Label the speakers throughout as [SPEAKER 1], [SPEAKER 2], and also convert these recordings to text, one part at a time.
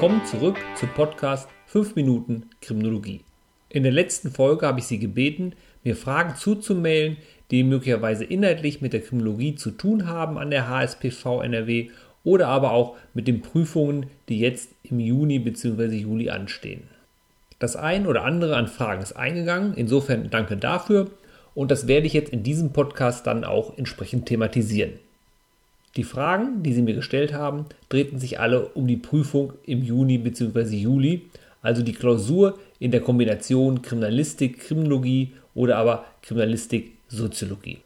[SPEAKER 1] Willkommen zurück zum Podcast 5 Minuten Kriminologie. In der letzten Folge habe ich Sie gebeten, mir Fragen zuzumailen, die möglicherweise inhaltlich mit der Kriminologie zu tun haben an der HSPV NRW oder aber auch mit den Prüfungen, die jetzt im Juni bzw. Juli anstehen. Das ein oder andere an Fragen ist eingegangen, insofern danke dafür und das werde ich jetzt in diesem Podcast dann auch entsprechend thematisieren. Die Fragen, die Sie mir gestellt haben, drehten sich alle um die Prüfung im Juni bzw. Juli, also die Klausur in der Kombination Kriminalistik, Kriminologie oder aber Kriminalistik, Soziologie.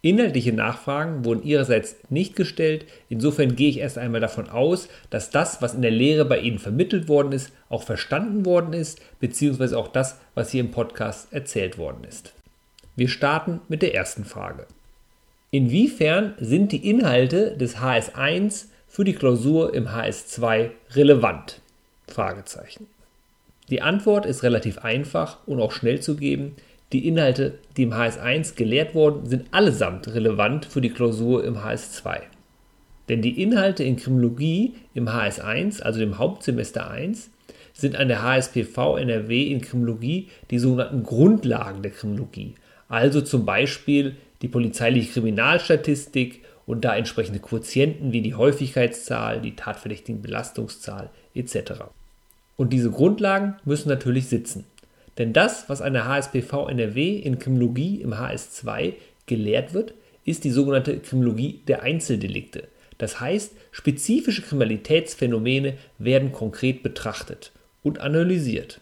[SPEAKER 1] Inhaltliche Nachfragen wurden ihrerseits nicht gestellt, insofern gehe ich erst einmal davon aus, dass das, was in der Lehre bei Ihnen vermittelt worden ist, auch verstanden worden ist, beziehungsweise auch das, was hier im Podcast erzählt worden ist. Wir starten mit der ersten Frage. Inwiefern sind die Inhalte des HS1 für die Klausur im HS2 relevant? Die Antwort ist relativ einfach und auch schnell zu geben. Die Inhalte, die im HS1 gelehrt wurden, sind allesamt relevant für die Klausur im HS2. Denn die Inhalte in Kriminologie im HS1, also dem Hauptsemester 1, sind an der HSPV NRW in Kriminologie die sogenannten Grundlagen der Kriminologie. Also zum Beispiel die polizeiliche Kriminalstatistik und da entsprechende Quotienten wie die Häufigkeitszahl, die tatverdächtigen Belastungszahl etc. Und diese Grundlagen müssen natürlich sitzen. Denn das, was an der HSPV NRW in Kriminologie im HS2 gelehrt wird, ist die sogenannte Kriminologie der Einzeldelikte. Das heißt, spezifische Kriminalitätsphänomene werden konkret betrachtet und analysiert.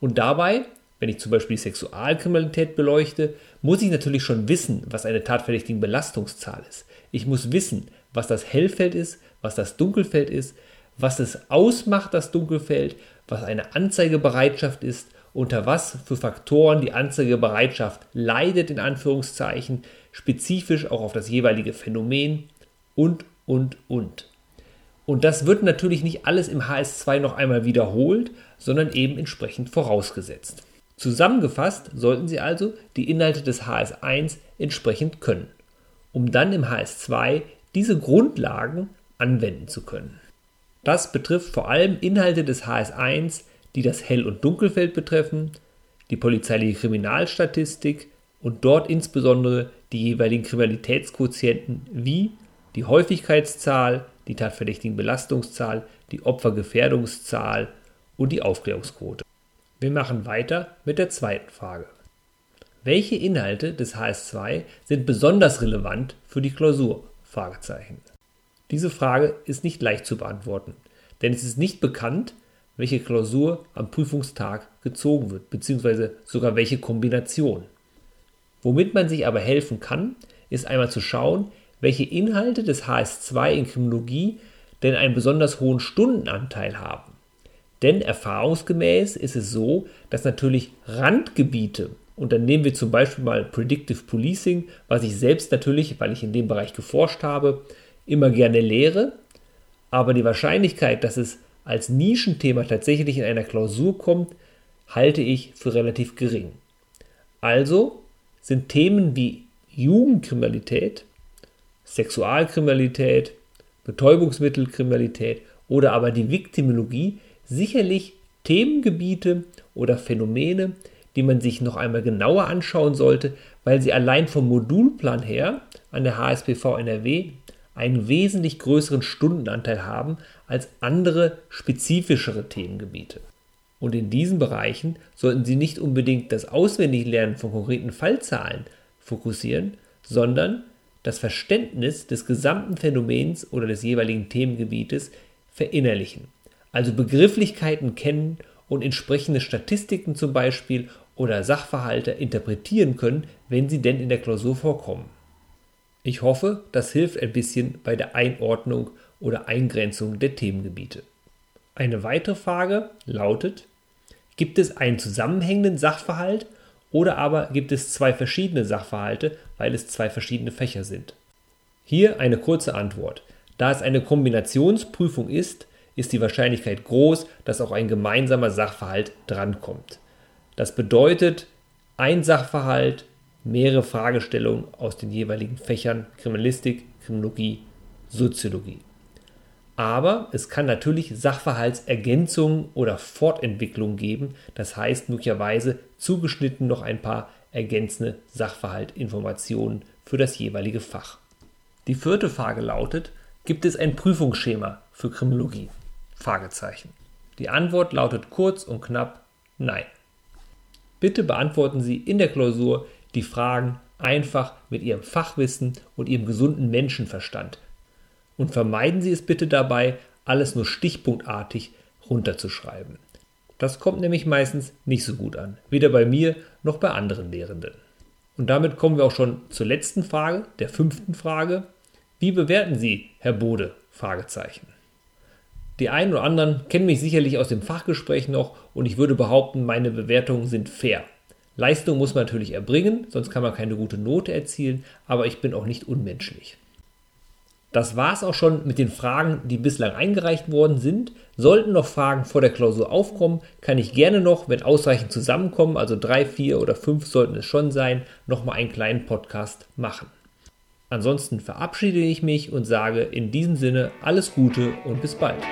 [SPEAKER 1] Und dabei, wenn ich zum Beispiel Sexualkriminalität beleuchte, muss ich natürlich schon wissen, was eine tatverdächtigen Belastungszahl ist. Ich muss wissen, was das Hellfeld ist, was das Dunkelfeld ist, was es ausmacht, das Dunkelfeld, was eine Anzeigebereitschaft ist, unter was für Faktoren die Anzeigebereitschaft leidet, in Anführungszeichen, spezifisch auch auf das jeweilige Phänomen und, und, und. Und das wird natürlich nicht alles im HS2 noch einmal wiederholt, sondern eben entsprechend vorausgesetzt. Zusammengefasst sollten Sie also die Inhalte des HS1 entsprechend können, um dann im HS2 diese Grundlagen anwenden zu können. Das betrifft vor allem Inhalte des HS1, die das Hell- und Dunkelfeld betreffen, die polizeiliche Kriminalstatistik und dort insbesondere die jeweiligen Kriminalitätsquotienten wie die Häufigkeitszahl, die tatverdächtigen Belastungszahl, die Opfergefährdungszahl und die Aufklärungsquote. Wir machen weiter mit der zweiten Frage. Welche Inhalte des HS2 sind besonders relevant für die Klausur? Diese Frage ist nicht leicht zu beantworten, denn es ist nicht bekannt, welche Klausur am Prüfungstag gezogen wird, beziehungsweise sogar welche Kombination. Womit man sich aber helfen kann, ist einmal zu schauen, welche Inhalte des HS2 in Kriminologie denn einen besonders hohen Stundenanteil haben. Denn erfahrungsgemäß ist es so, dass natürlich Randgebiete, und dann nehmen wir zum Beispiel mal Predictive Policing, was ich selbst natürlich, weil ich in dem Bereich geforscht habe, immer gerne lehre, aber die Wahrscheinlichkeit, dass es als Nischenthema tatsächlich in einer Klausur kommt, halte ich für relativ gering. Also sind Themen wie Jugendkriminalität, Sexualkriminalität, Betäubungsmittelkriminalität oder aber die Viktimologie sicherlich Themengebiete oder Phänomene, die man sich noch einmal genauer anschauen sollte, weil sie allein vom Modulplan her an der HSPV NRW einen wesentlich größeren Stundenanteil haben als andere spezifischere Themengebiete. Und in diesen Bereichen sollten Sie nicht unbedingt das Auswendiglernen von konkreten Fallzahlen fokussieren, sondern das Verständnis des gesamten Phänomens oder des jeweiligen Themengebietes verinnerlichen also Begrifflichkeiten kennen und entsprechende Statistiken zum Beispiel oder Sachverhalte interpretieren können, wenn sie denn in der Klausur vorkommen. Ich hoffe, das hilft ein bisschen bei der Einordnung oder Eingrenzung der Themengebiete. Eine weitere Frage lautet, gibt es einen zusammenhängenden Sachverhalt oder aber gibt es zwei verschiedene Sachverhalte, weil es zwei verschiedene Fächer sind? Hier eine kurze Antwort. Da es eine Kombinationsprüfung ist, ist die Wahrscheinlichkeit groß, dass auch ein gemeinsamer Sachverhalt drankommt. Das bedeutet, ein Sachverhalt, mehrere Fragestellungen aus den jeweiligen Fächern Kriminalistik, Kriminologie, Soziologie. Aber es kann natürlich Sachverhaltsergänzungen oder Fortentwicklungen geben. Das heißt möglicherweise zugeschnitten noch ein paar ergänzende Sachverhaltinformationen für das jeweilige Fach. Die vierte Frage lautet, gibt es ein Prüfungsschema für Kriminologie? Fragezeichen. Die Antwort lautet kurz und knapp nein. Bitte beantworten Sie in der Klausur die Fragen einfach mit Ihrem Fachwissen und Ihrem gesunden Menschenverstand. Und vermeiden Sie es bitte dabei, alles nur stichpunktartig runterzuschreiben. Das kommt nämlich meistens nicht so gut an, weder bei mir noch bei anderen Lehrenden. Und damit kommen wir auch schon zur letzten Frage, der fünften Frage. Wie bewerten Sie, Herr Bode? Fragezeichen. Die einen oder anderen kennen mich sicherlich aus dem Fachgespräch noch und ich würde behaupten, meine Bewertungen sind fair. Leistung muss man natürlich erbringen, sonst kann man keine gute Note erzielen, aber ich bin auch nicht unmenschlich. Das war es auch schon mit den Fragen, die bislang eingereicht worden sind. Sollten noch Fragen vor der Klausur aufkommen, kann ich gerne noch, wenn ausreichend zusammenkommen, also drei, vier oder fünf sollten es schon sein, nochmal einen kleinen Podcast machen. Ansonsten verabschiede ich mich und sage in diesem Sinne alles Gute und bis bald.